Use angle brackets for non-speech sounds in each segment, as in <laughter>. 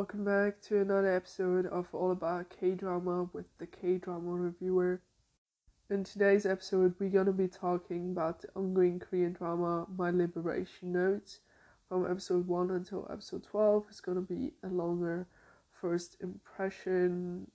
Welcome back to another episode of All About K Drama with the K Drama Reviewer. In today's episode, we're gonna be talking about the ongoing Korean drama My Liberation Notes from episode 1 until episode 12. It's gonna be a longer first impression,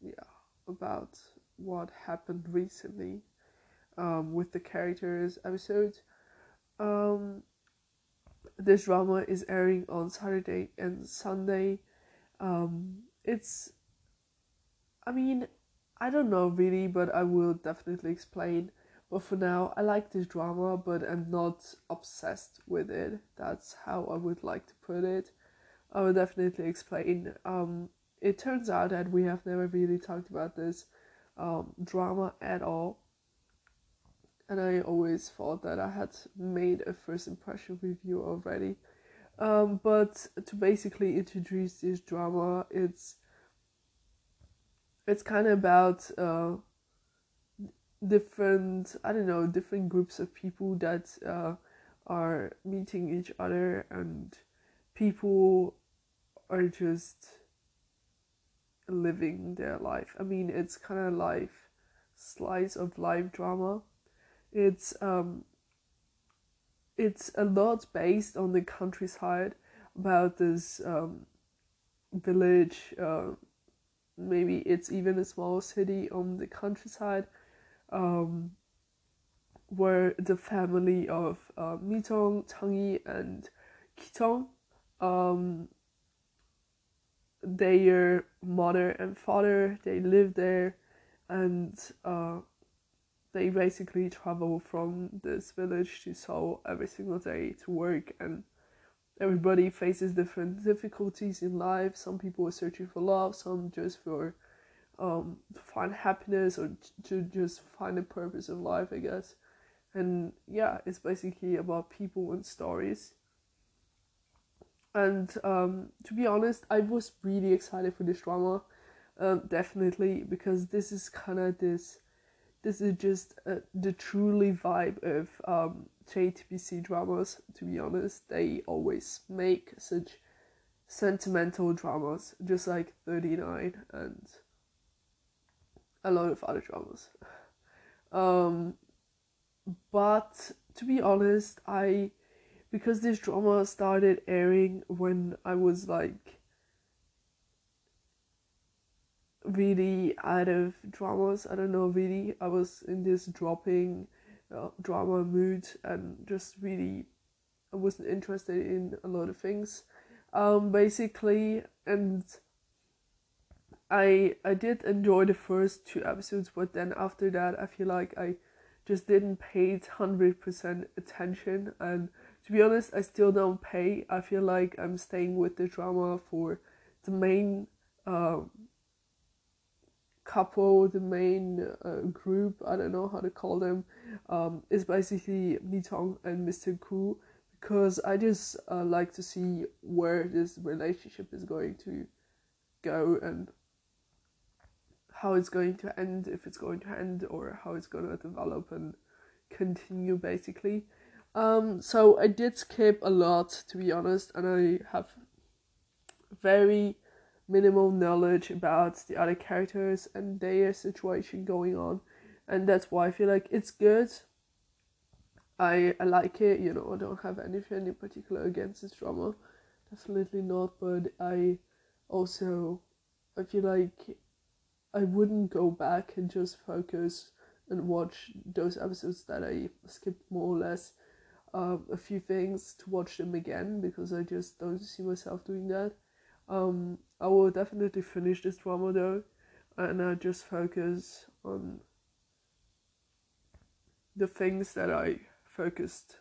yeah, about what happened recently um, with the characters episode. Um, this drama is airing on Saturday and Sunday. Um, it's, I mean, I don't know really, but I will definitely explain. But for now, I like this drama, but I'm not obsessed with it. That's how I would like to put it. I will definitely explain. Um, it turns out that we have never really talked about this um, drama at all and I always thought that I had made a first impression review already. Um, but to basically introduce this drama, it's it's kind of about uh, different I don't know different groups of people that uh, are meeting each other and people are just living their life. I mean, it's kind of life slice of life drama it's um, it's a lot based on the countryside about this um, village. Uh, maybe it's even a small city on the countryside, um, where the family of uh, Mitong, Changi, and Kitong, um, their mother and father, they live there, and uh, they basically travel from this village to Seoul every single day to work and everybody faces different difficulties in life. Some people are searching for love, some just for um, to find happiness or to just find a purpose of life, I guess. And yeah, it's basically about people and stories. And um, to be honest, I was really excited for this drama, um, definitely, because this is kind of this this is just uh, the truly vibe of um, JTBC dramas. To be honest, they always make such sentimental dramas, just like Thirty Nine and a lot of other dramas. Um, but to be honest, I because this drama started airing when I was like really out of dramas. I don't know, really. I was in this dropping uh, drama mood and just really I wasn't interested in a lot of things. Um, basically, and I I did enjoy the first two episodes, but then after that, I feel like I just didn't pay hundred percent attention. And to be honest, I still don't pay. I feel like I'm staying with the drama for the main. Um, couple, the main uh, group, I don't know how to call them, um, is basically Mitong and Mr. Gu because I just uh, like to see where this relationship is going to go and how it's going to end, if it's going to end, or how it's going to develop and continue basically. Um, so I did skip a lot to be honest, and I have very minimal knowledge about the other characters and their situation going on and that's why I feel like it's good. I I like it, you know, I don't have anything in particular against this drama. Definitely not, but I also I feel like I wouldn't go back and just focus and watch those episodes that I skipped more or less um, a few things to watch them again because I just don't see myself doing that. Um, I will definitely finish this drama though, and I just focus on the things that I focused,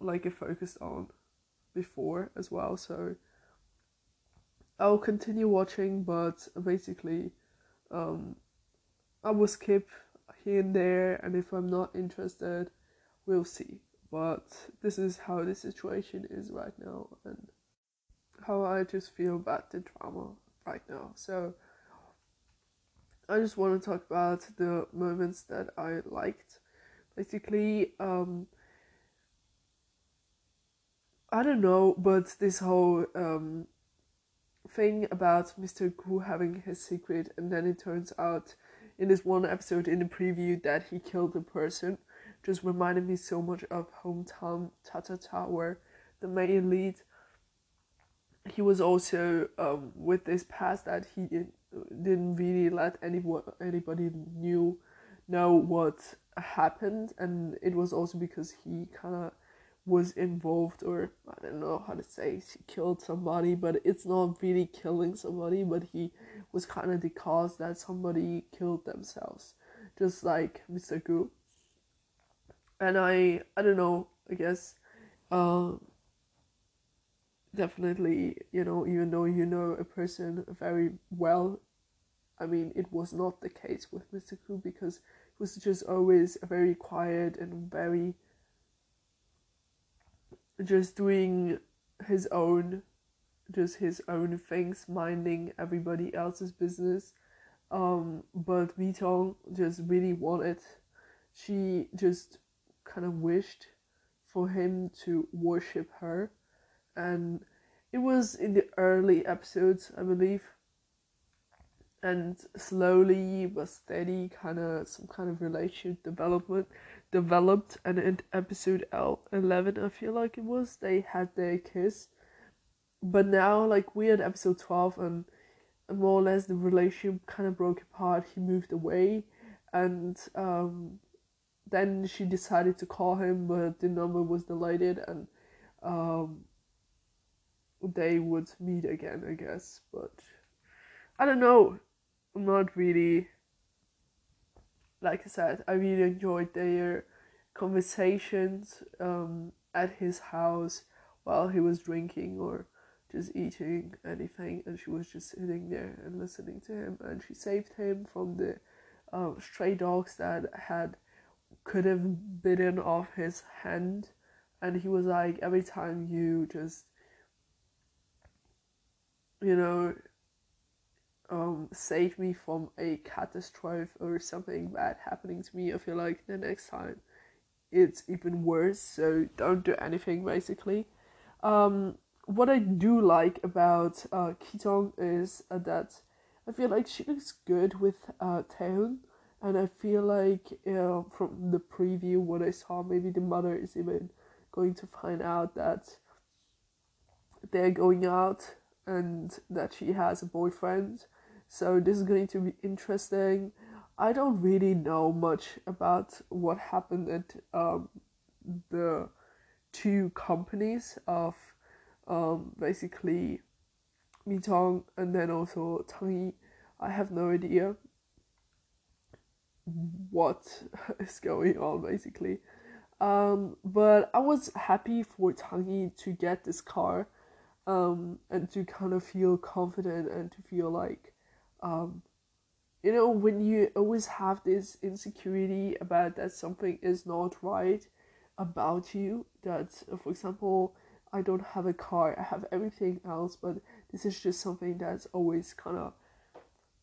like I focused on before as well. So I'll continue watching, but basically, um, I will skip here and there, and if I'm not interested, we'll see. But this is how the situation is right now, and how I just feel about the drama right now. So I just want to talk about the moments that I liked. Basically, um, I don't know, but this whole um, thing about Mr. Gu having his secret, and then it turns out in this one episode in the preview that he killed a person, just reminded me so much of Hometown Tata Ta Ta, where the main lead he was also um, with this past that he did, didn't really let anyone anybody knew know what happened, and it was also because he kind of was involved, or I don't know how to say, he killed somebody, but it's not really killing somebody, but he was kind of the cause that somebody killed themselves, just like Mr. Gu. And I, I don't know, I guess, uh, definitely, you know, even though you know a person very well, I mean, it was not the case with Mr. Gu because he was just always very quiet and very just doing his own just his own things minding everybody else's business um but Mitong just really wanted she just kind of wished for him to worship her and it was in the early episodes i believe. And slowly but steady kind of some kind of relationship development developed. And in episode L 11 i feel like it was they had their kiss. But now like we're at episode 12 and more or less the relationship kind of broke apart. He moved away and um, then she decided to call him but the number was deleted and um, they would meet again i guess but i don't know i'm not really like I said, I really enjoyed their conversations um, at his house while he was drinking or just eating anything, and she was just sitting there and listening to him. And she saved him from the uh, stray dogs that had could have bitten off his hand, and he was like, every time you just, you know, um, save me from a catastrophe or something bad happening to me. I feel like the next time it's even worse, so don't do anything basically. Um, what I do like about uh, Kitong is uh, that I feel like she looks good with uh, Taehoon, and I feel like uh, from the preview, what I saw, maybe the mother is even going to find out that they're going out and that she has a boyfriend so this is going to be interesting. I don't really know much about what happened at um, the two companies of um, basically Mitong and then also Tangi. I have no idea what <laughs> is going on basically. Um, but I was happy for Tangi to get this car um, and to kind of feel confident and to feel like um, you know when you always have this insecurity about that something is not right about you that for example i don't have a car i have everything else but this is just something that's always kind of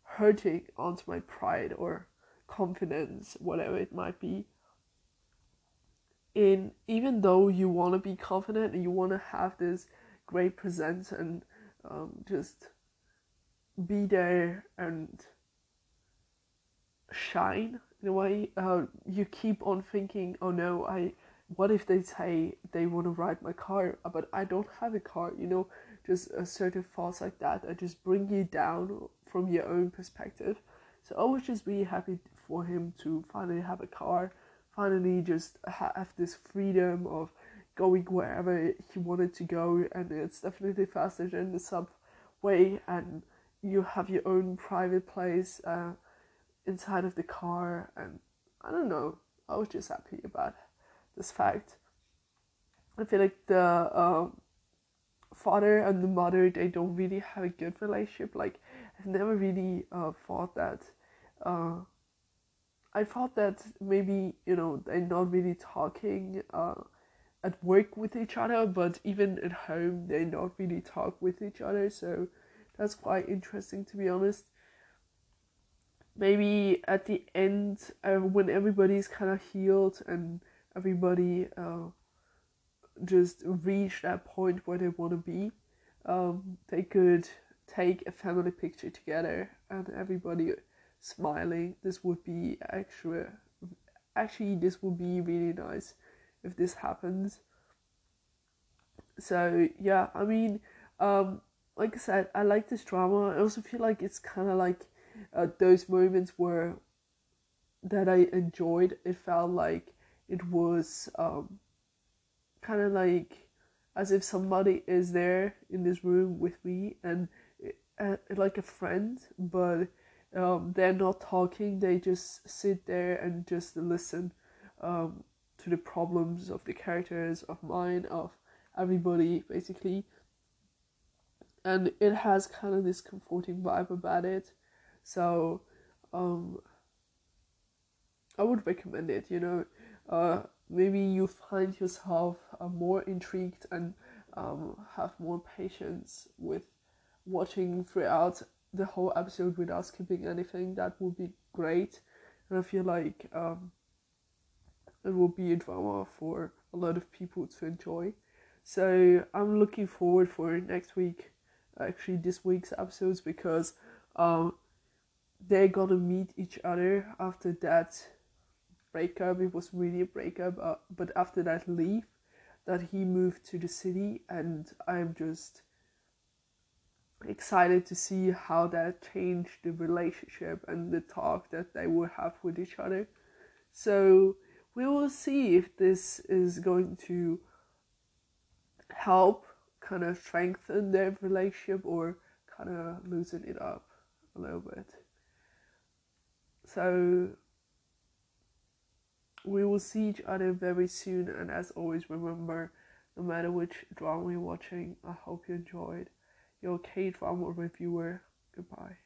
hurting onto my pride or confidence whatever it might be. In even though you want to be confident and you want to have this great presence and um, just be there and shine in a way. Uh, you keep on thinking, oh no, I. What if they say they want to ride my car, uh, but I don't have a car? You know, just a certain thoughts like that that just bring you down from your own perspective. So I was just really happy for him to finally have a car, finally just have this freedom of going wherever he wanted to go, and it's definitely faster than the subway and you have your own private place uh, inside of the car, and I don't know. I was just happy about this fact. I feel like the um, father and the mother they don't really have a good relationship. Like I've never really uh, thought that. Uh, I thought that maybe you know they're not really talking uh, at work with each other, but even at home they not really talk with each other. So that's quite interesting to be honest. Maybe at the end, uh, when everybody's kind of healed and everybody uh, just reach that point where they want to be. Um, they could take a family picture together and everybody smiling. This would be actually, actually, this would be really nice if this happens. So yeah, I mean, um, like I said, I like this drama. I also feel like it's kind of like uh, those moments where that I enjoyed. It felt like it was um, kind of like as if somebody is there in this room with me and uh, like a friend, but um, they're not talking. They just sit there and just listen um, to the problems of the characters, of mine, of everybody, basically. And it has kind of this comforting vibe about it. So, um, I would recommend it, you know. Uh, maybe you find yourself uh, more intrigued and um, have more patience with watching throughout the whole episode without skipping anything. That would be great. And I feel like um, it will be a drama for a lot of people to enjoy. So I'm looking forward for next week, actually this week's episodes because um, they're gonna meet each other after that breakup. It was really a breakup, uh, but after that leave, that he moved to the city, and I'm just excited to see how that changed the relationship and the talk that they will have with each other. So we will see if this is going to help kind of strengthen their relationship or kind of loosen it up a little bit. So we will see each other very soon, and as always, remember no matter which drama you're watching, I hope you enjoyed. Your K drama reviewer. Goodbye.